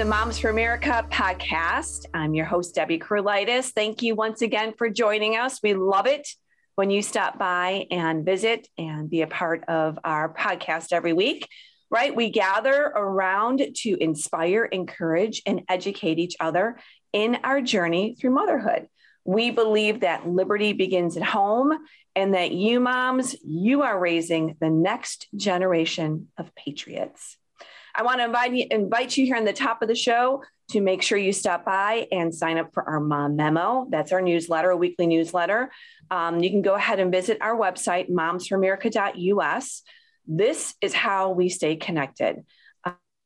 the Moms for America podcast. I'm your host, Debbie Curlitis. Thank you once again for joining us. We love it when you stop by and visit and be a part of our podcast every week, right? We gather around to inspire, encourage, and educate each other in our journey through motherhood. We believe that liberty begins at home and that you moms, you are raising the next generation of patriots. I want to invite you, invite you here in the top of the show to make sure you stop by and sign up for our Mom Memo. That's our newsletter, a weekly newsletter. Um, you can go ahead and visit our website, momsforamerica.us. This is how we stay connected.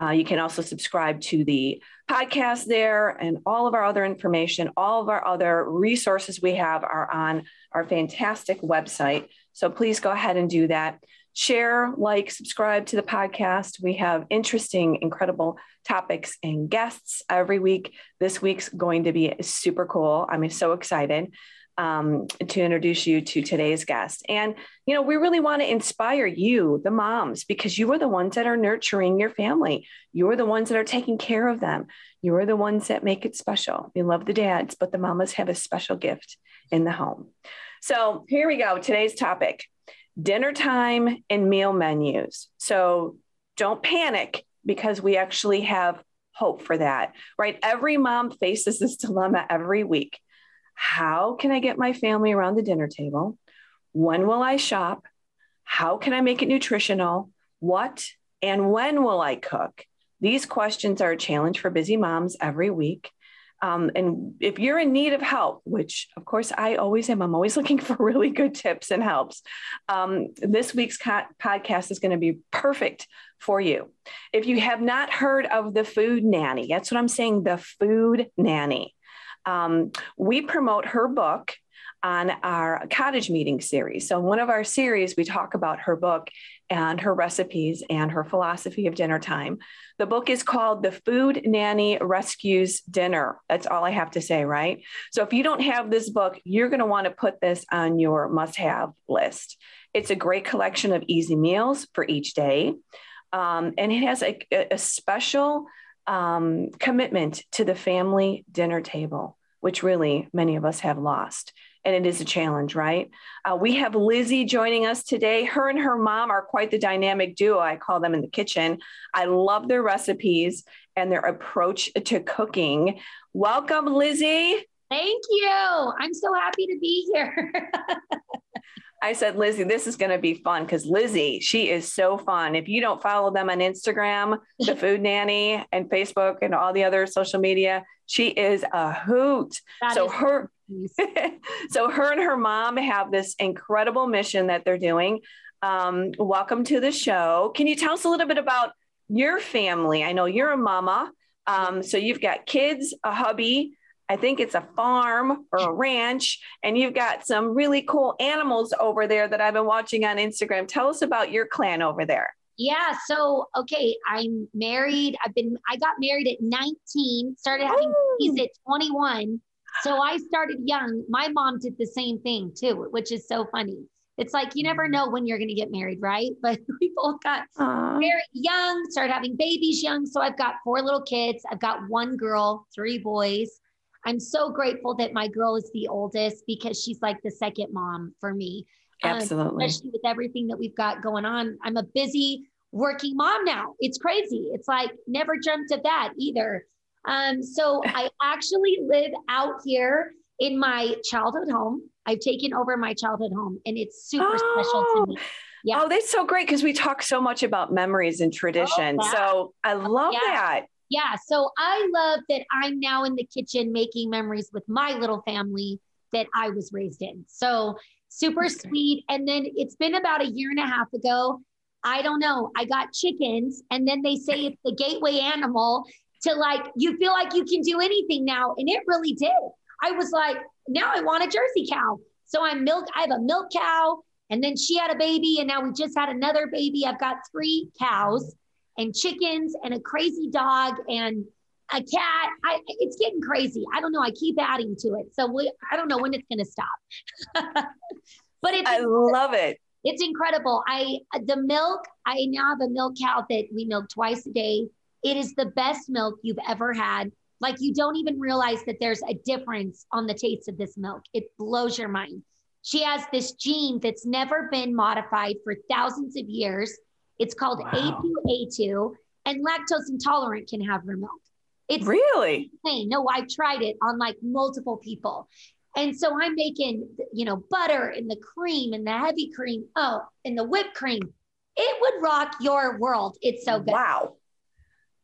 Uh, you can also subscribe to the podcast there and all of our other information, all of our other resources we have are on our fantastic website. So please go ahead and do that share, like, subscribe to the podcast. We have interesting, incredible topics and guests every week. This week's going to be super cool. I'm so excited um, to introduce you to today's guest. And, you know, we really want to inspire you, the moms, because you are the ones that are nurturing your family. You're the ones that are taking care of them. You're the ones that make it special. We love the dads, but the mamas have a special gift in the home. So here we go. Today's topic dinner time and meal menus. So don't panic because we actually have hope for that, right? Every mom faces this dilemma every week. How can I get my family around the dinner table? When will I shop? How can I make it nutritional? What and when will I cook? These questions are a challenge for busy moms every week. Um, and if you're in need of help, which of course I always am, I'm always looking for really good tips and helps. Um, this week's co- podcast is going to be perfect for you. If you have not heard of the Food Nanny, that's what I'm saying, the Food Nanny. Um, we promote her book on our cottage meeting series. So, in one of our series, we talk about her book and her recipes and her philosophy of dinner time. The book is called The Food Nanny Rescues Dinner. That's all I have to say, right? So, if you don't have this book, you're going to want to put this on your must have list. It's a great collection of easy meals for each day. Um, and it has a, a special um, commitment to the family dinner table, which really many of us have lost and it is a challenge, right? Uh, we have Lizi joining us today. Her and her mom are quite the dynamic duo. I call them in the kitchen. I love their recipes and their approach to cooking. Welcome, Lizi. Thank you. I'm so happy to be here. I said, Lizi, this is going to be fun because Lizi, she is so fun. If you don't follow them on Instagram, the Food Nanny, and Facebook, and all the other social media, she is a hoot. That so her, so her and her mom have this incredible mission that they're doing. Um, welcome to the show. Can you tell us a little bit about your family? I know you're a mama. Um, so you've got kids, a hubby, I think it's a farm or a ranch, and you've got some really cool animals over there that I've been watching on Instagram. Tell us about your clan over there. Yeah. So, okay, I'm married. I've been, I got married at 19, started having babies at 21. So I started young. My mom did the same thing too, which is so funny. It's like you never mm. know when you're going to get married, right? But we both got Aww. very young, started having babies young. So I've got four little kids. I've got one girl, three boys. I'm so grateful that my girl is the oldest because she's like the second mom for me. Um, Absolutely. Um, especially with everything that we've got going on. I'm a busy working mom now. It's crazy. It's like never dreamt of that either. Um, so I actually live out here in my childhood home. I've taken over my childhood home and it's super oh. special to me. Yeah. Oh, that's so great because we talk so much about memories and tradition. Oh, so I love yeah. that. Yeah. So I love that I'm now in the kitchen making memories with my little family that I was raised in. So super okay. sweet. And then it's been about a year and a half ago. I don't know. I got chickens, and then they say it's the gateway animal to like, you feel like you can do anything now. And it really did. I was like, now I want a Jersey cow. So I'm milk, I have a milk cow, and then she had a baby, and now we just had another baby. I've got three cows and chickens and a crazy dog and a cat. I, it's getting crazy. I don't know. I keep adding to it. So we, I don't know when it's going to stop. but it's, I love it. It's incredible. I, the milk, I now have a milk cow that we milk twice a day. It is the best milk you've ever had. Like you don't even realize that there's a difference on the taste of this milk. It blows your mind. She has this gene that's never been modified for thousands of years. It's called wow. A2A2, and lactose intolerant can have milk. It's really insane. No, I've tried it on like multiple people. And so I'm making, you know, butter and the cream and the heavy cream. Oh, and the whipped cream. It would rock your world. It's so good. Wow.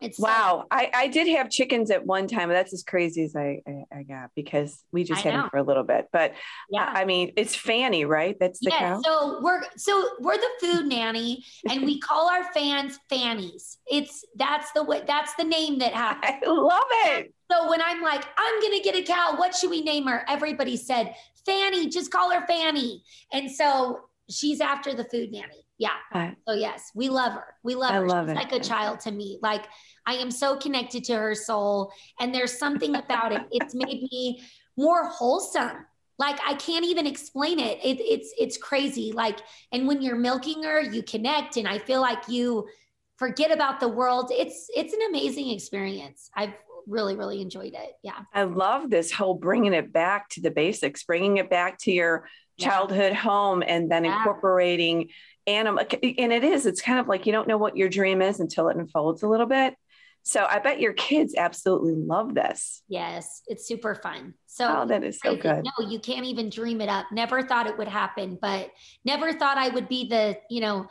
It's wow. I, I did have chickens at one time. That's as crazy as I, I, I got because we just I had know. them for a little bit. But uh, yeah, I mean, it's Fanny, right? That's the yeah, cow. So we're so we're the food nanny, and we call our fans Fannies. It's that's the way that's the name that happens. I love it. So when I'm like, I'm gonna get a cow, what should we name her? Everybody said Fanny. Just call her Fanny. And so she's after the food nanny. Yeah. so yes, we love her. We love I her. Love She's it. like a child to me. Like I am so connected to her soul. And there's something about it. It's made me more wholesome. Like I can't even explain it. it. It's it's crazy. Like, and when you're milking her, you connect. And I feel like you forget about the world. It's it's an amazing experience. I've really, really enjoyed it. Yeah. I love this whole bringing it back to the basics, bringing it back to your childhood home and then yeah. incorporating animal and it is it's kind of like you don't know what your dream is until it unfolds a little bit. So i bet your kids absolutely love this. Yes it's super fun. So oh, that is so good. no you can't even dream it up. Never thought it would happen but never thought i would be the you know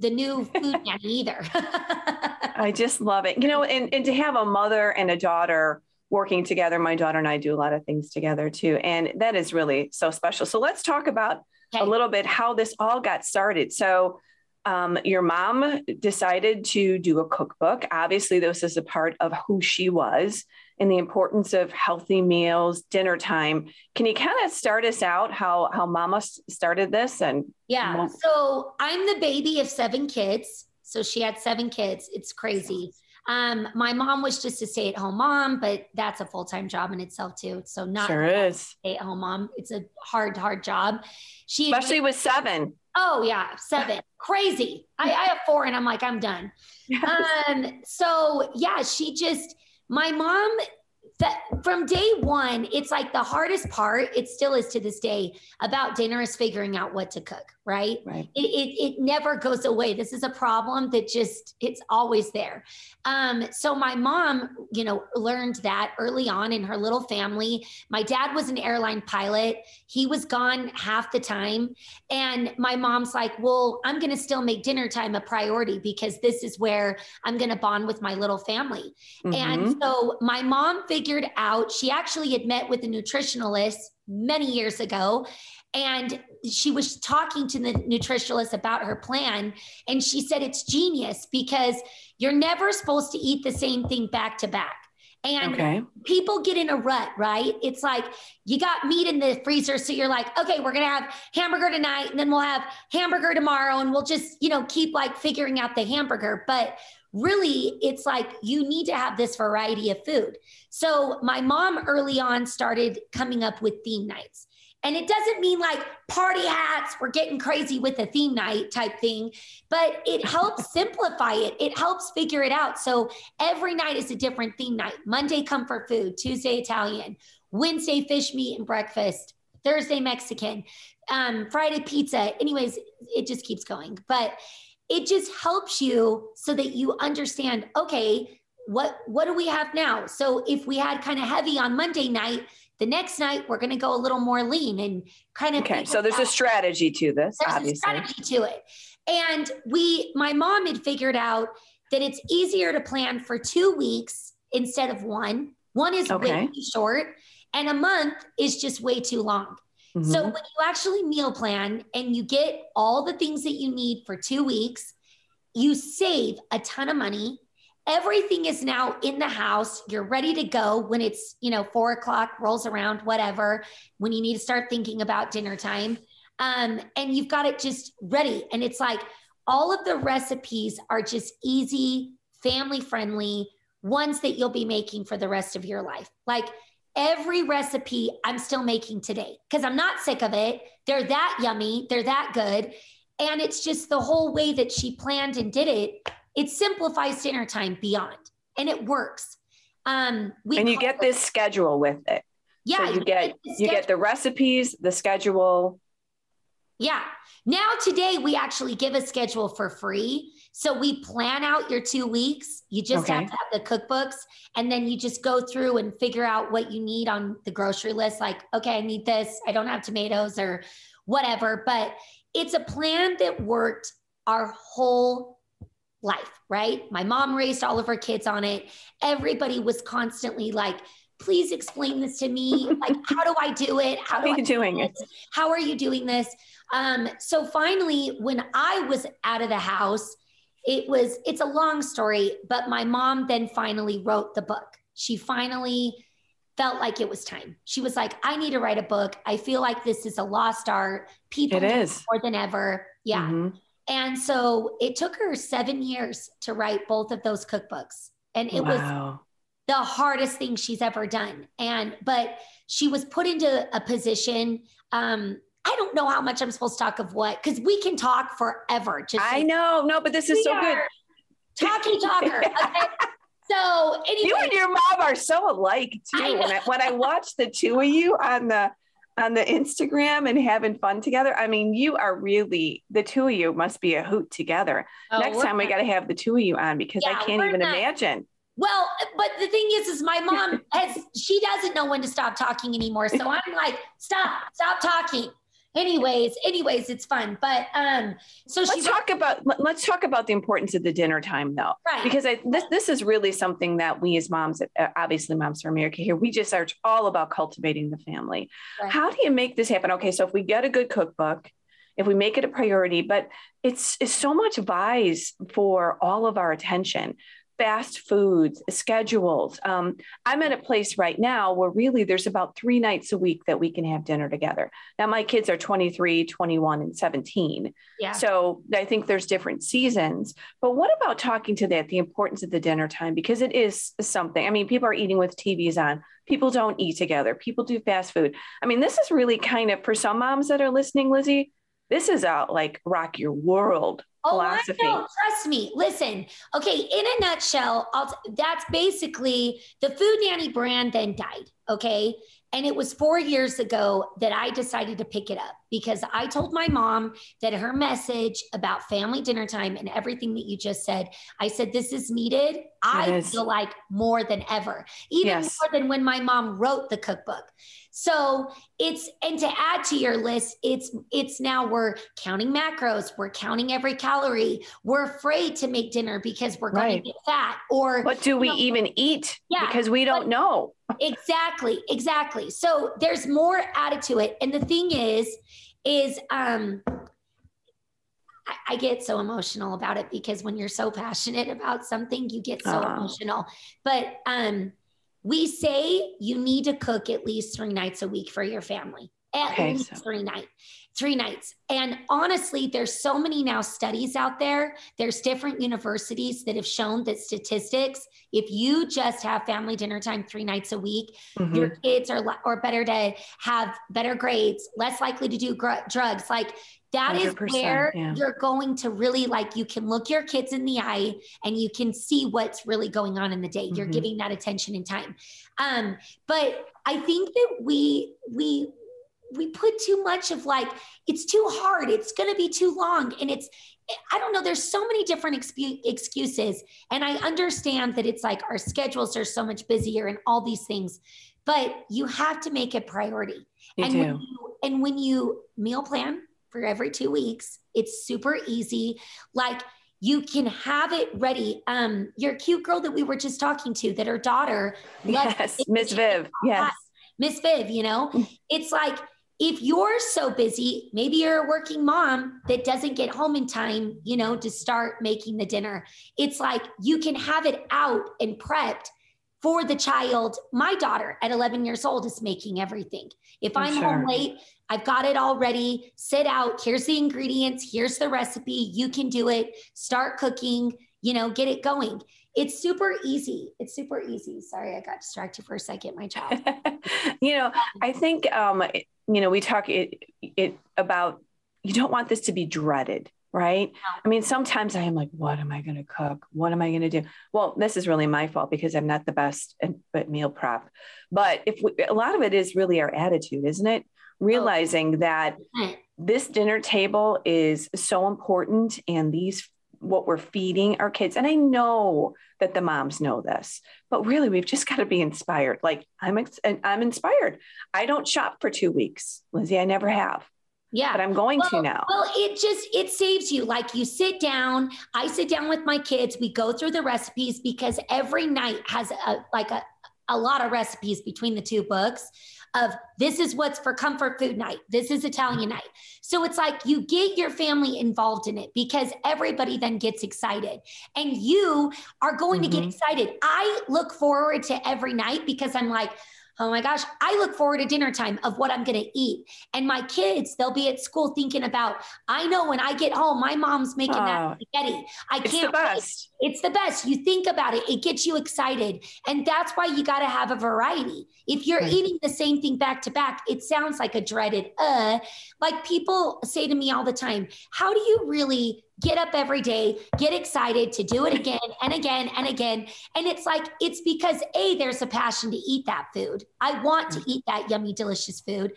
the new food nanny either. I just love it. You know and, and to have a mother and a daughter working together my daughter and i do a lot of things together too and that is really so special so let's talk about okay. a little bit how this all got started. So, um, your mom decided to do a cookbook. Obviously, this is a part of who she was and the importance of healthy meals, dinner time. Can you kind of start us out how how Mama started this? And yeah, so I'm the baby of seven kids. So she had seven kids. It's crazy. Um, my mom was just a stay at home mom, but that's a full time job in itself too. So not sure is stay at home mom. It's a hard, hard job. She especially with seven. Oh yeah, seven. Crazy. I, I have four, and I'm like, I'm done. Yes. Um. So yeah, she just my mom that from day one, it's like the hardest part, it still is to this day about dinner is figuring out what to cook, right? Right. It, it, it never goes away. This is a problem that just, it's always there. Um, so my mom, you know, learned that early on in her little family. My dad was an airline pilot. He was gone half the time. And my mom's like, well, I'm going to still make dinner time a priority because this is where I'm going to bond with my little family. Mm-hmm. And so my mom figured out, she actually had met with a nutritionalist many years ago and she was talking to the nutritionalist about her plan and she said it's genius because you're never supposed to eat the same thing back to back and okay. people get in a rut, right? It's like you got meat in the freezer. So you're like, okay, we're going to have hamburger tonight and then we'll have hamburger tomorrow. And we'll just, you know, keep like figuring out the hamburger. But really, it's like you need to have this variety of food. So my mom early on started coming up with theme nights. And it doesn't mean like party hats, we're getting crazy with a theme night type thing, but it helps simplify it. It helps figure it out. So every night is a different theme night. Monday, comfort food, Tuesday, Italian, Wednesday, fish, meat, and breakfast, Thursday, Mexican, um, Friday, pizza. Anyways, it just keeps going. But it just helps you so that you understand okay, what what do we have now? So if we had kind of heavy on Monday night, the next night, we're going to go a little more lean and kind of. Okay. So there's a strategy to this, there's obviously. a strategy to it. And we, my mom had figured out that it's easier to plan for two weeks instead of one. One is okay. way too short, and a month is just way too long. Mm-hmm. So when you actually meal plan and you get all the things that you need for two weeks, you save a ton of money everything is now in the house. You're ready to go when it's, you know, four o'clock rolls around, whatever, when you need to start thinking about dinner time. Um, and you've got it just ready. And it's like all of the recipes are just easy, family friendly, ones that you'll be making for the rest of your life. Like every recipe I'm still making today because I'm not sick of it. They're that yummy, they're that good. And it's just the whole way that she planned and did it it simplifies dinner time beyond. and it works. Um, we and you get it, this schedule with it. Yeah, so you, get, you get the recipes, the schedule. Yeah. Now today we actually give a schedule for free. So we plan out your two weeks. You just okay. have to have the cookbooks and then you just go through and figure out what you need on the grocery list. Like, okay, I need this. I don't have tomatoes or whatever. But it's a plan that worked our whole life, right? My mom raised all of her kids on it. Everybody was constantly like, please explain this to me. Like, how do I do it? How, how are you doing it? How are you doing this? Um, so finally, when I was out of the house, it was, it's a long story, but my mom then finally wrote the book. She finally felt like it was time. She was like, I need to write a book. I feel like this is a lost art. People it is more than ever. Yeah. Mm-hmm. And so it took her seven years to write both of those cookbooks. And it wow. was the hardest thing she's ever done. And, but she was put into a position. Um, I don't know how much I'm supposed to talk of what, because we can talk forever. Just I know, no, but this is so good. Talky talker. Okay? so anyway. You and your mom are so alike too. I when I when I watch the two of you on the on the Instagram and having fun together. I mean, you are really the two of you must be a hoot together. Oh, Next time we got to have the two of you on because yeah, I can't even not. imagine. Well, but the thing is, is my mom has she doesn't know when to stop talking anymore. So I'm like, stop, stop talking anyways anyways it's fun but um so let's talk about let's talk about the importance of the dinner time though. Right. Because I, this this is really something that we as moms uh, obviously moms for america here we just are all about cultivating the family. Right. how do you make this happen? Okay so if we get a good cookbook if we make it a priority but it's it's so much vies for all of our attention fast foods, schedules. Um, I'm at a place right now where really there's about three nights a week that we can have dinner together. Now, my kids are 23, 21, and 17. Yeah. So I think there's different seasons. But what about talking to that, the importance of the dinner time? Because it is something. I mean, people are eating with TVs on. People don't eat together. People do fast food. I mean, this is really kind of, for some moms that are listening, Lizi, this is out like rock your world oh, philosophy. I know. Trust me. Listen. Okay. In a nutshell, I'll, that's basically the Food Nanny brand then died. Okay. And it was four years ago that I decided to pick it up because I told my mom that her message about family dinner time and everything that you just said, I said, this is needed. I is. feel like more than ever, even yes. more than when my mom wrote the cookbook. So it's and to add to your list, it's it's now we're counting macros, we're counting every calorie. We're afraid to make dinner because we're going right. to get fat. Or what do we know, even eat? Yeah, because we don't know. exactly, exactly. So there's more added to it. And the thing is, is um I get so emotional about it because when you're so passionate about something, you get so uh. emotional. But um we say you need to cook at least three nights a week for your family. At okay, least so. three nights. Three nights. And honestly, there's so many now studies out there. There's different universities that have shown that statistics, if you just have family dinner time three nights a week, mm-hmm. your kids are are better to have better grades, less likely to do gr- drugs. Like that is where yeah. you're going to really like you can look your kids in the eye and you can see what's really going on in the day you're mm-hmm. giving that attention and time um but i think that we we we put too much of like it's too hard it's going to be too long and it's i don't know there's so many different expu- excuses and i understand that it's like our schedules are so much busier and all these things but you have to make it priority you and do. when you, and when you meal plan for every two weeks. It's super easy. Like you can have it ready. Um, your cute girl that we were just talking to, that her daughter, yes, Miss Viv, yes, Miss Viv. You know, mm. it's like if you're so busy, maybe you're a working mom that doesn't get home in time, you know, to start making the dinner. It's like you can have it out and prepped for the child. My daughter at 11 years old is making everything. If I'm, sure. home late, I've got it all ready. Sit out. Here's the ingredients. Here's the recipe. You can do it. Start cooking, you know, get it going. It's super easy. It's super easy. Sorry, I got distracted for a second. My child. you know, I think, um, you know, we talk it, it about you don't want this to be dreaded right? I mean, sometimes I am like, what am I going to cook? What am I going to do? Well, this is really my fault because I'm not the best at, meal prep. But if we, a lot of it is really our attitude, isn't it? Realizing that oh. this dinner table is so important and these what we're feeding our kids. And I know that the moms know this, but really we've just got to be inspired. Like I'm, I'm inspired. I don't shop for two weeks, Lindsay. I never have. Yeah. But I'm going well, to now. Well, it just it saves you. Like you sit down, I sit down with my kids, we go through the recipes because every night has a like a, a lot of recipes between the two books of this is what's for comfort food night. This is Italian night. So it's like you get your family involved in it because everybody then gets excited and you are going mm-hmm. to get mm-hmm. excited. I look forward to every night because I'm like, Oh my gosh, I look forward to dinner time of what I'm going to eat. And my kids, they'll be at school thinking about, I know when I get home, my mom's making oh, that spaghetti. I can't. Wait. It's the best. You think about it, it gets you excited. And that's why you got to have a variety. If you're right. eating the same thing back to back, it sounds like a dreaded, uh, like people say to me all the time, how do you really get up every day, get excited to do it again and again and again. And it's like, it's because A, there's a passion to eat that food. I want to eat that yummy, delicious food.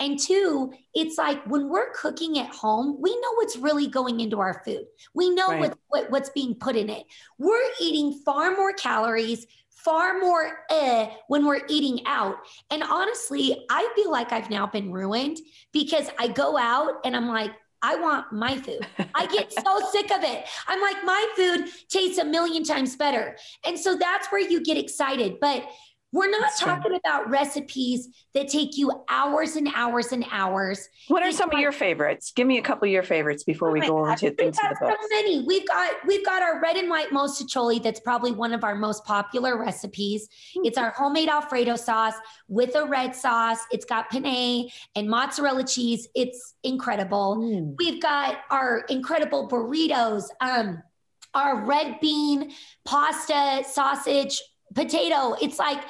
And two, it's like when we're cooking at home, we know what's really going into our food. We know right. what, what, what's being put in it. We're eating far more calories, far more eh, when we're eating out. And honestly, I feel like I've now been ruined because I go out and I'm like, I want my food. I get so sick of it. I'm like, my food tastes a million times better. And so that's where you get excited. But we're not That's talking true. about recipes that take you hours and hours and hours. What are some of your favorites? Give me a couple of your favorites before oh we go God. into, into the book. So many. We've got we've got our red and white mostaccioli. That's probably one of our most popular recipes. Mm-hmm. It's our homemade Alfredo sauce with a red sauce. It's got penne and mozzarella cheese. It's incredible. Mm. We've got our incredible burritos. Um, our red bean pasta sausage potato. It's like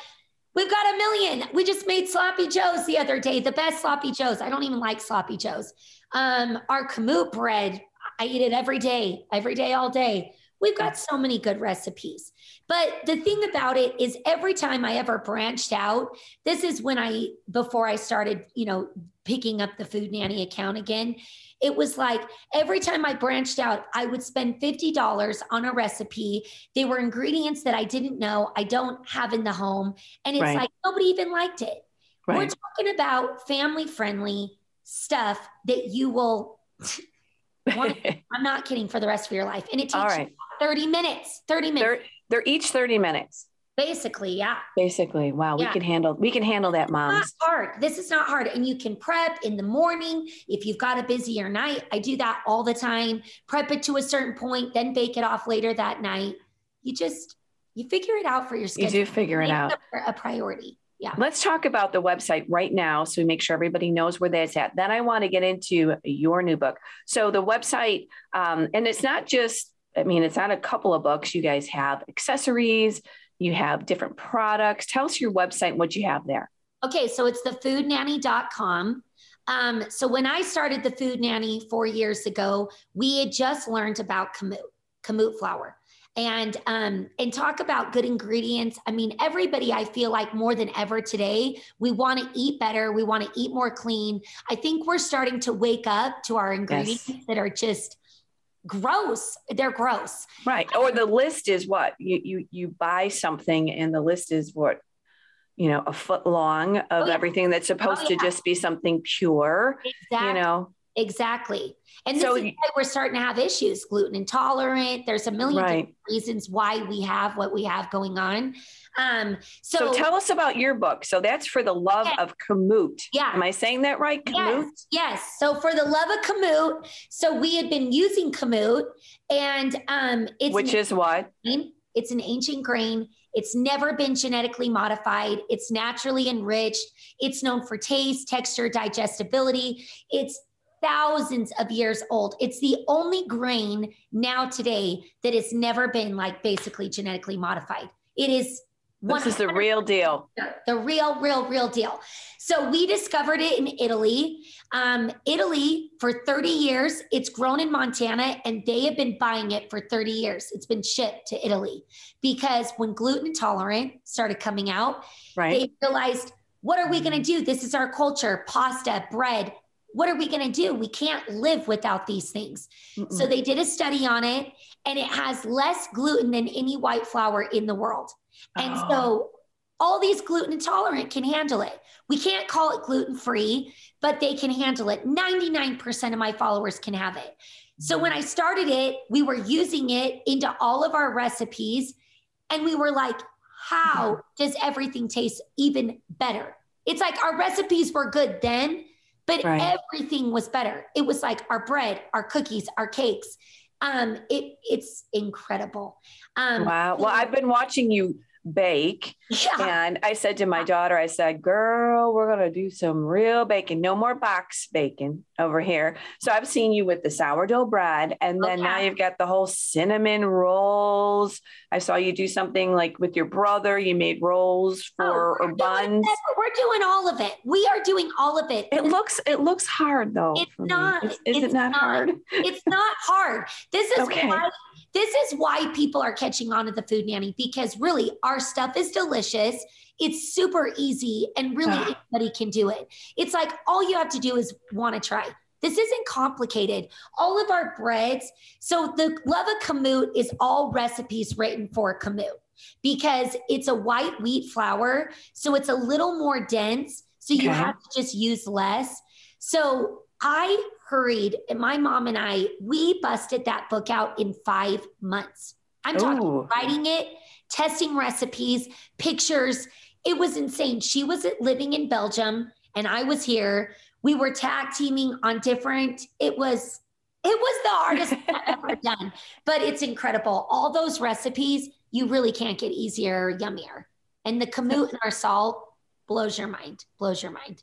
we've got a million. We just made sloppy joes the other day, the best sloppy joes. I don't even like sloppy joes. Um, our kamut bread, I eat it every day, every day, all day. We've got so many good recipes. But the thing about it is every time I ever branched out, this is when I before I started, you know, picking up the food nanny account again it was like every time I branched out, I would spend $50 on a recipe. They were ingredients that I didn't know, I don't have in the home. And it's right. like nobody even liked it. Right. We're talking about family friendly stuff that you will. want, I'm not kidding for the rest of your life. And it takes 30 minutes, 30 minutes. They're, they're each 30 minutes. Basically, yeah. Basically, wow, yeah. we can handle we can handle that, moms. Not hard. This is not hard, and you can prep in the morning if you've got a busier night. I do that all the time. Prep it to a certain point, then bake it off later that night. You just you figure it out for your schedule. You do figure it out. A priority. Yeah. Let's talk about the website right now so we make sure everybody knows where that's at. Then I want to get into your new book. So the website, um, and it's not just, I mean, it's not a couple of books. You guys have accessories, you have different products. Tell us your website, what you have there. Okay, so it's thefoodnanny.com. Um, so when I started the Food Nanny four years ago, we had just learned about kamut, kamut flour. And um, and talk about good ingredients. I mean, everybody, I feel like more than ever today, we want to eat better. We want to eat more clean. I think we're starting to wake up to our ingredients yes. that are just gross they're gross right or the list is what you you you buy something and the list is what you know a foot long of oh, yeah. everything that's oh, supposed oh, yeah. to just be something pure exactly. you know exactly and this so, is why we're starting to have issues gluten intolerant there's a million right. reasons why we have what we have going on um, so, so, tell us about your book. So that's for the love of kamut. Yeah. Am I saying that right? Kamut? Yes. Yes. So for the love of kamut. So we had been using kamut and um, it's which is what? It's an ancient grain. It's never been genetically modified. It's naturally enriched. It's known for taste, texture, digestibility. It's thousands of years old. It's the only grain now today that has never been like basically genetically modified. It is This is the real deal. The real, real, real deal. So we discovered it in Italy. Um, Italy, for 30 years, it's grown in Montana and they have been buying it for 30 years. It's been shipped to Italy because when gluten intolerant started coming out, right. they realized, what are we going to do? This is our culture pasta, bread. What are we going to do? We can't live without these things. Mm-mm. So they did a study on it and it has less gluten than any white flour in the world. And oh. so all these gluten intolerant can handle it. We can't call it gluten free, but they can handle it. 99% of my followers can have it. So when I started it, we were using it into all of our recipes. And we were like, how mm-hmm. does everything taste even better? It's like our recipes were good then, but right. everything was better. It was like our bread, our cookies, our cakes. Um, it it's incredible. Um, wow. Well, I've been watching you bake. Yeah. And I said to my daughter, I said, girl, we're going to do some real baking. No more box bacon over here. So I've seen you with the sourdough bread. And then okay. now you've got the whole cinnamon rolls. I saw you do something like with your brother. You made rolls oh, for oh, or buns. we're doing all of it. We are doing all of it. It looks, it looks hard though. It's not. Is, is it's it not, not hard? It's not hard. This is okay. why this is why people are catching on to the food nanny because really our stuff is delicious. It's super easy and really anybody can do it. It's like all you have to do is want to try. This isn't complicated. All of our breads. So the love of kamut is all recipes written for kamut because it's a white wheat flour. So it's a little more dense. So you okay. have to just use less. So I hurried, and my mom and I, we busted that book out in five months. I'm talking Ooh. writing it, testing recipes, pictures. It was insane. She was living in Belgium and I was here. We were tag teaming on different, it was it was the hardest I've ever done, but it's incredible. All those recipes, you really can't get easier, yummier. And the kamut and our salt blows your mind, blows your mind.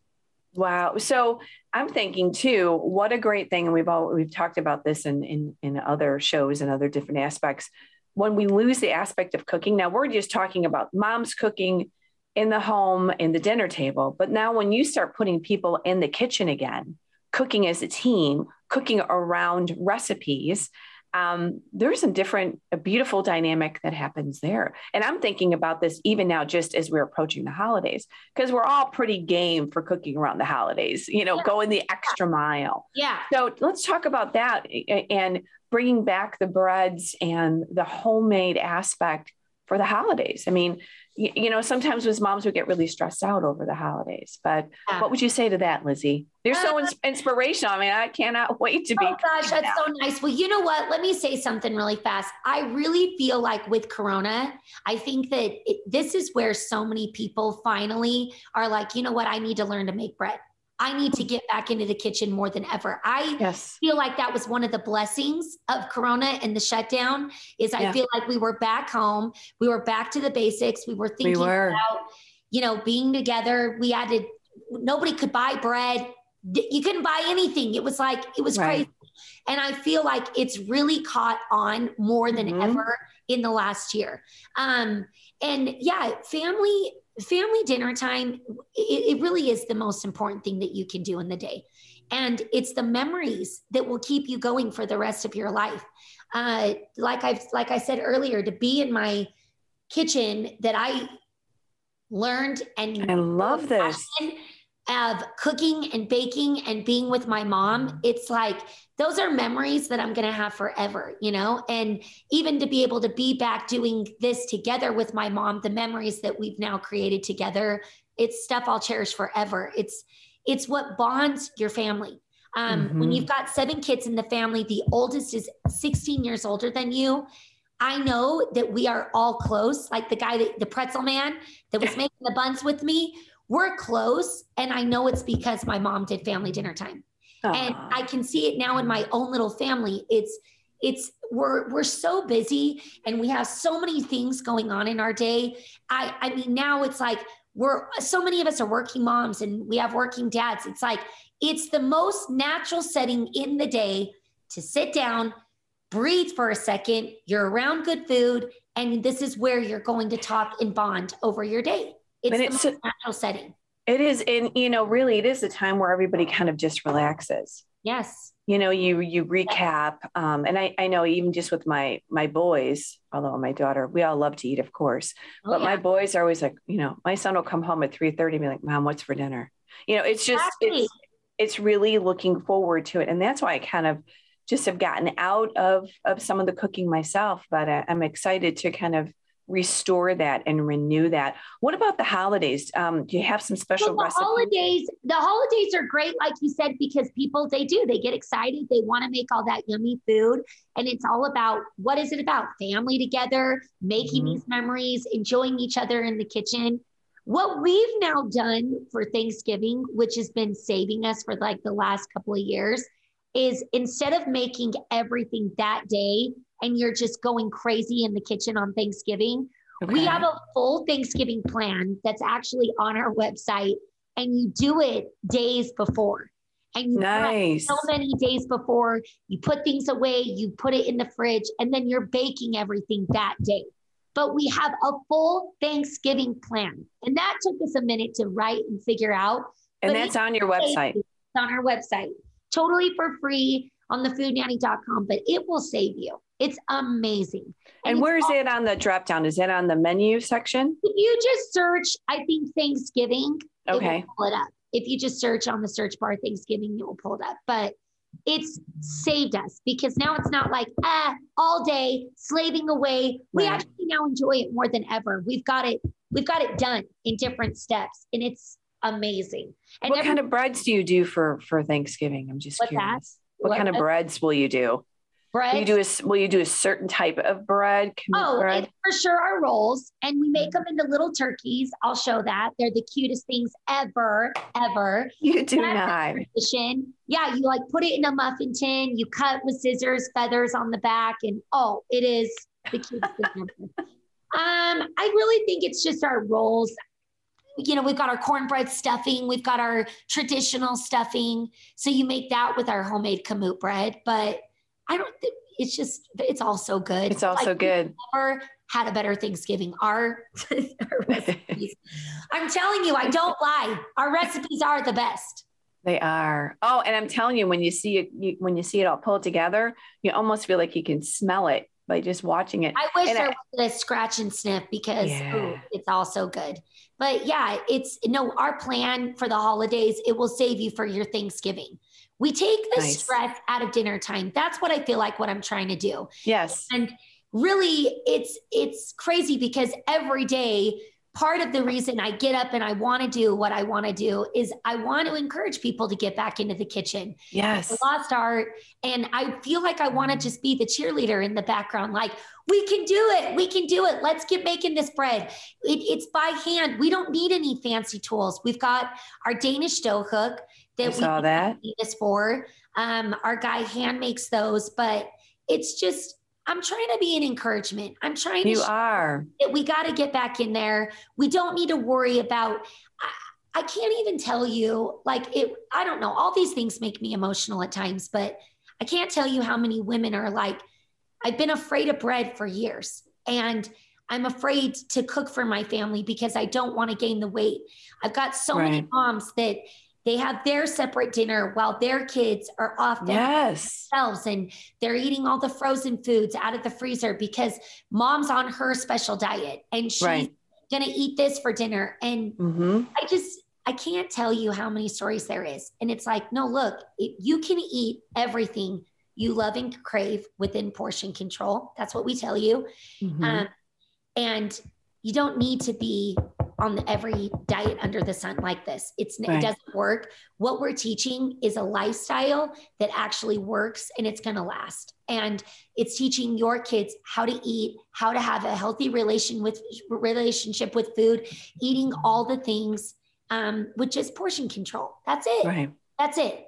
Wow. So I'm thinking too, what a great thing. And we've all we've talked about this in in, in other shows and other different aspects. When we lose the aspect of cooking, now we're just talking about mom's cooking in the home, in the dinner table. But now when you start putting people in the kitchen again, cooking as a team, cooking around recipes, um, there's a different, a beautiful dynamic that happens there. And I'm thinking about this even now, just as we're approaching the holidays, because we're all pretty game for cooking around the holidays, you know, yeah. going the extra mile. Yeah. So let's talk about that and bringing back the breads and the homemade aspect for the holidays. I mean, you, you know, sometimes as moms would get really stressed out over the holidays, but yeah. what would you say to that, Lizi? You're so uh, inspirational. I mean, I cannot wait to be. Oh gosh, that's so nice. Well, you know what? Let me say something really fast. I really feel like with Corona, I think that it, this is where so many people finally are like, you know what? I need to learn to make bread. I need to get back into the kitchen more than ever. I yes. feel like that was one of the blessings of Corona and the shutdown. Is I yeah. feel like we were back home, we were back to the basics. We were thinking we were. about, you know, being together. We had to. Nobody could buy bread. You couldn't buy anything. It was like it was right. crazy. And I feel like it's really caught on more than mm-hmm. ever in the last year. Um, and yeah, family family dinner time, it, it really is the most important thing that you can do in the day. And it's the memories that will keep you going for the rest of your life. Uh, like I've like I said earlier, to be in my kitchen that I learned and I love this of cooking and baking and being with my mom. It's like those are memories that I'm going to have forever, you know? And even to be able to be back doing this together with my mom, the memories that we've now created together, it's stuff I'll cherish forever. It's it's what bonds your family. Um, mm-hmm. When you've got seven kids in the family, the oldest is 16 years older than you. I know that we are all close. Like the guy, that, the pretzel man that was making the buns with me, we're close. And I know it's because my mom did family dinner time. And I can see it now in my own little family. It's it's we're we're so busy and we have so many things going on in our day. I I mean now it's like we're so many of us are working moms and we have working dads. It's like it's the most natural setting in the day to sit down, breathe for a second, you're around good food And this is where you're going to talk and bond over your day. It's, it's- most natural setting. It is, and you know, really, it is a time where everybody kind of just relaxes. Yes. You know, you you recap, um, and I I know even just with my my boys, although my daughter, we all love to eat, of course, Oh, but yeah. my boys are always like, you know, my son will come home at three thirty, and be like, "Mom, what's for dinner?" You know, it's just Exactly. it's it's really looking forward to it, and that's why I kind of just have gotten out of of some of the cooking myself, but uh, I'm excited to kind of restore that and renew that. What about the holidays? Um, do you have some special Well, the recipes? holidays, the holidays are great, like you said, because people they do they get excited, they want to make all that yummy food, and it's all about what is it about? Family together, making Mhm. these memories, enjoying each other in the kitchen. What we've now done for Thanksgiving, which has been saving us for like the last couple of years, is instead of making everything that day and you're just going crazy in the kitchen on Thanksgiving, we have a full Thanksgiving plan that's actually on our website, and you do it days before. And you nice. so many days before, you put things away, you put it in the fridge, and then you're baking everything that day. But we have a full Thanksgiving plan. And that took us a minute to write and figure out. And but that's on your website. It's on our website, totally for free on thefoodnanny.com, but it will save you. It's amazing. And it's where is all- it on the drop down? Is it on the menu section? If you just search, I think Thanksgiving, it will Okay. pull it up. If you just search on the search bar Thanksgiving, it will pull it up. But it's saved us because now it's not like ah all day slaving away. We Right. actually now enjoy it more than ever. We've got it. We've got it done in different steps, and it's amazing. And what every- kind of breads do you do for for Thanksgiving? I'm just What's that? curious. What, What- kind of breads will you do? bread? Will you do a will you do a certain type of bread? Oh, bread? it's for sure our rolls, and we Mm-hmm. make them into little turkeys. I'll show that. They're the cutest things ever, ever. You do That's not. tradition. Yeah, you like put it in a muffin tin, you cut with scissors, feathers on the back, and oh, it is the cutest thing ever. Um, I really think it's just our rolls. You know, we've got our cornbread stuffing, we've got our traditional stuffing. So you make that with our homemade kamut bread, but I don't think it's just it's all so good. It's also Like, good. Never had a better Thanksgiving. Our, our recipes. I'm telling you, I don't lie. Our recipes are the best. They are. Oh, and I'm telling you, when you see it, you, when you see it all pulled together, you almost feel like you can smell it by just watching it. I wish And there I- was a scratch and sniff because Yeah. ooh, it's all so good. But yeah, it's no, our plan for the holidays, it will save you for your Thanksgiving. We take the Nice. stress out of dinner time. That's what I feel like what I'm trying to do. Yes. And really it's it's crazy because every day part of the reason I get up and I want to do what I want to do is I want to encourage people to get back into the kitchen. Yes. Lost art and I feel like I want to just be the cheerleader in the background like we can do it. We can do it. Let's get making this bread. It, it's by hand. We don't need any fancy tools. We've got our Danish dough hook that I we saw that. need this for. Um, our guy hand makes those, but it's just I'm trying to be an encouragement. I'm trying to You are. that we got to get back in there. We don't need to worry about. I, I can't even tell you like it. I don't know. All these things make me emotional at times, but I can't tell you how many women are like. I've been afraid of bread for years, and I'm afraid to cook for my family because I don't want to gain the weight. I've got so many moms that they have their separate dinner while their kids are off Yes. themselves and they're eating all the frozen foods out of the freezer because mom's on her special diet and she's Right. gonna eat this for dinner. And hmm I just I can't tell you how many stories there is. And it's like, no, look, you can eat everything you love and crave within portion control. That's what we tell you. Mm-hmm. Um, and you don't need to be on every diet under the sun like this. It's Right. it doesn't work. What we're teaching is a lifestyle that actually works and it's going to last. And it's teaching your kids how to eat, how to have a healthy relation with relationship with food, eating all the things, um, which is portion control. That's it. right. That's it.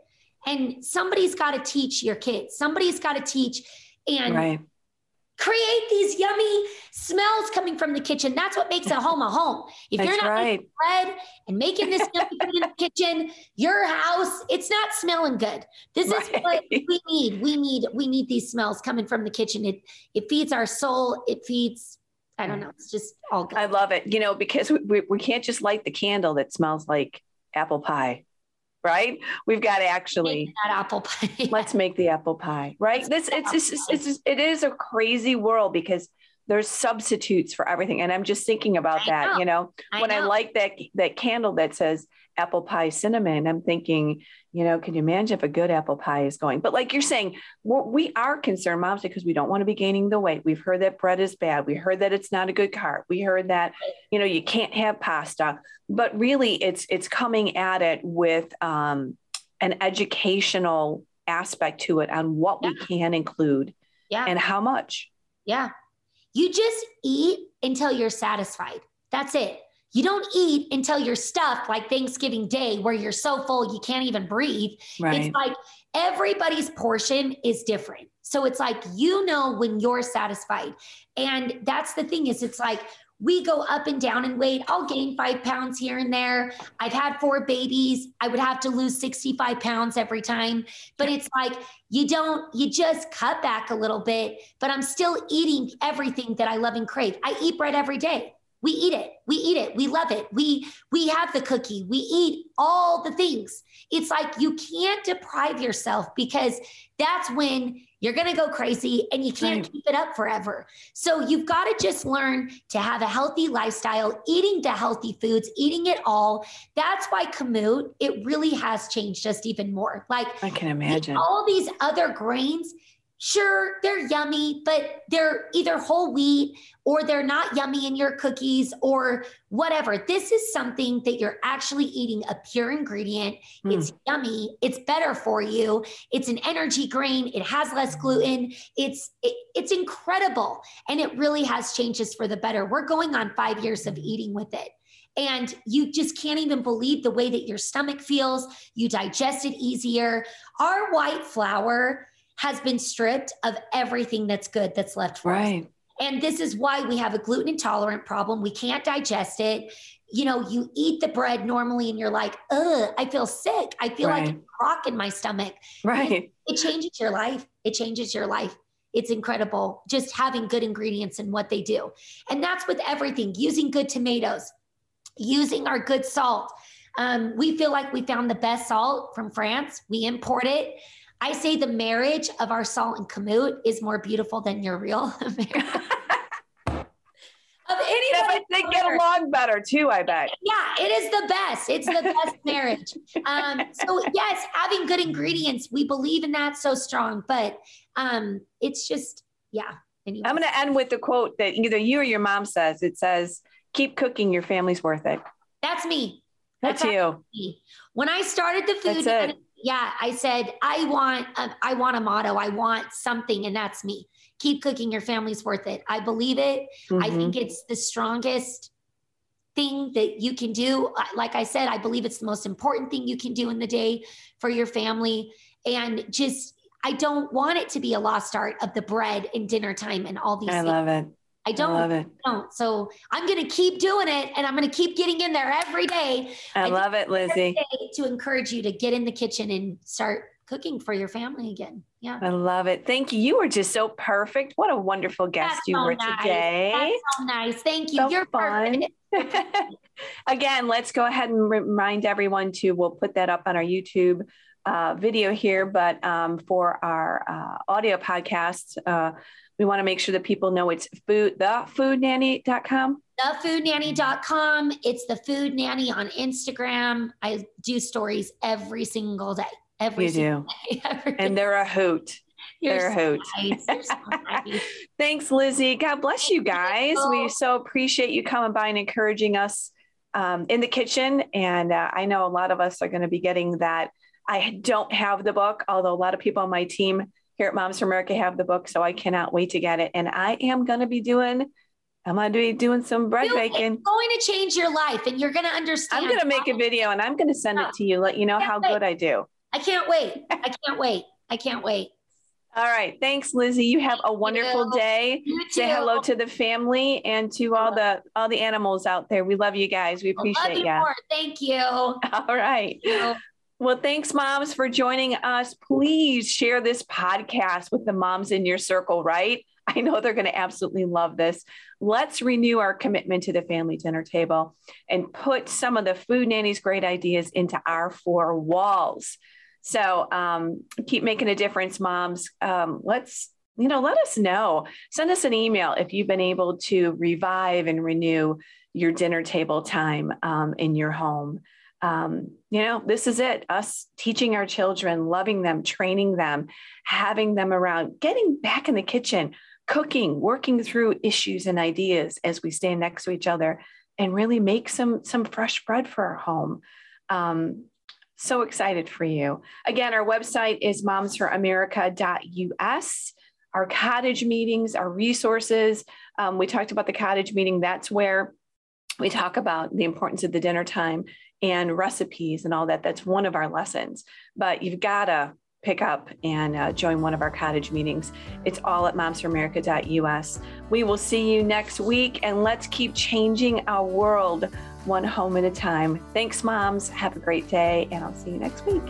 And somebody's got to teach your kids. Somebody's got to teach and Right. Create these yummy smells coming from the kitchen. That's what makes a home a home. If That's you're not right. making bread and making this yummy food in the kitchen, your house, it's not smelling good. This is what we need. We need we need these smells coming from the kitchen. It it feeds our soul. It feeds I don't know. It's just all good. I love it. You know, because we, we can't just light the candle that smells like apple pie, right? We've got to actually Make that apple pie. let's make the apple pie, right? This it's it's, it's, it's it is a crazy world because there's substitutes for everything, and I'm just thinking about I that. know. You know, I when I like that that candle that says apple pie cinnamon, I'm thinking, you know, can you imagine if a good apple pie is going? But like you're saying, we're, concerned, moms, because we don't want to be gaining the weight. We've heard that bread is bad. We heard that it's not a good carb. We heard that, you know, you can't have pasta. But really, it's it's coming at it with um, an educational aspect to it on what we can include yeah. and how much. Yeah. You just eat until you're satisfied. That's it. You don't eat until you're stuffed like Thanksgiving Day, where you're so full you can't even breathe. Right. It's like everybody's portion is different. So it's like you know when you're satisfied. And that's the thing is it's like we go up and down in weight. I'll gain five pounds here and there. I've had four babies. I would have to lose 65 pounds every time. But it's like you don't, you just cut back a little bit, but I'm still eating everything that I love and crave. I eat bread every day. We eat it. We eat it. We love it. We we have the cookie. We eat all the things. It's like you can't deprive yourself because that's when you're going to go crazy and you can't Right. keep it up forever. So you've got to just learn to have a healthy lifestyle, eating the healthy foods, eating it all. That's why Kamut, it really has changed just even more. Like I can imagine. all these other grains, sure, they're yummy, but they're either whole wheat or they're not yummy in your cookies or whatever. This is something that you're actually eating a pure ingredient. Mm. It's yummy. It's better for you. It's an energy grain. It has less gluten. It's it, it's incredible, and it really has changes for the better. We're going on five years of eating with it. And you just can't even believe the way that your stomach feels. You digest it easier. Our white flour has been stripped of everything that's good that's left for us. Right. And this is why we have a gluten intolerant problem. We can't digest it. You know, you eat the bread normally and you're like, ugh, I feel sick. I feel like Right. a rock in my stomach. Right. It changes your life. It changes your life. It's incredible just having good ingredients and what they do. And that's with everything using good tomatoes, using our good salt. Um, we feel like we found the best salt from France. We import it. I say the marriage of our salt and kamut is more beautiful than your real marriage. of anybody. they get along better too, I bet. Yeah, it is the best. It's the best marriage. Um, so yes, having good ingredients, we believe in that so strong. But um, it's just, yeah. Anyway. I'm going to end with the quote that either you or your mom says. It says, "Keep cooking. Your family's worth it." That's me. That's, That's you. me. When I started the food. Yeah, I said I want, a, I want a motto. I want something, and that's me. Keep cooking. Your family's worth it. I believe it. I Mhm. think it's the strongest thing that you can do. Like I said, I believe it's the most important thing you can do in the day for your family. And just, I don't want it to be a lost art of the bread and dinner time and all these I things. love it. I I don't, love it. don't. So I'm going to keep doing it and I'm going to keep getting in there every day I I love it, Lizi. to encourage you to get in the kitchen and start cooking for your family again. Yeah. I love it. Thank you. You were just so perfect. What a wonderful guest That's you so were nice. today. That's so nice. Thank you. So You're fun. perfect. Again, let's go ahead and remind everyone to, we'll put that up on our YouTube uh, video here, but um, for our uh, audio podcast, uh, we want to make sure that people know it's food, thefoodnanny.com. thefoodnanny.com. It's the food nanny on Instagram. I do stories every single day. Every You single do. day. Every And they're a hoot. You're They're a so hoot. nice. You're so nice. Thanks, Lizi. God bless you guys. We so appreciate you coming by and encouraging us um, in the kitchen. And uh, I know a lot of us are going to be getting that. I don't have the book, although a lot of people on my team here at Moms for America have the book. So I cannot wait to get it. And I am going to be doing, I'm going to be doing some bread baking. It's going to change your life and you're going to understand. I'm going to make a video and I'm going to send it to you, let you know how good I do. I can't wait. I can't wait. I can't wait. All right. Thanks, Lizi. You have a wonderful day. Say hello to the family and to all the all the animals out there. We love you guys. We appreciate you more. Thank you. All right. You. Well, thanks, moms, for joining us. Please share this podcast with the moms in your circle, right? I know they're going to absolutely love this. Let's renew our commitment to the family dinner table and put some of the Food Nanny's great ideas into our four walls. So um, keep making a difference, moms. Um, let's, you know, let us know. Send us an email if you've been able to revive and renew your dinner table time um, in your home. Um, you know, this is it us teaching our children, loving them, training them, having them around, getting back in the kitchen, cooking, working through issues and ideas as we stand next to each other and really make some, some fresh bread for our home. Um, so excited for you. Again, our website is momsforamerica.us. Our cottage meetings, our resources. Um, we talked about the cottage meeting. That's where we talk about the importance of the dinner time and recipes and all that. That's one of our lessons. But you've got to pick up and uh, join one of our cottage meetings. It's all at momsforamerica.us. We will see you next week and let's keep changing our world one home at a time. Thanks, moms. Have a great day, and I'll see you next week.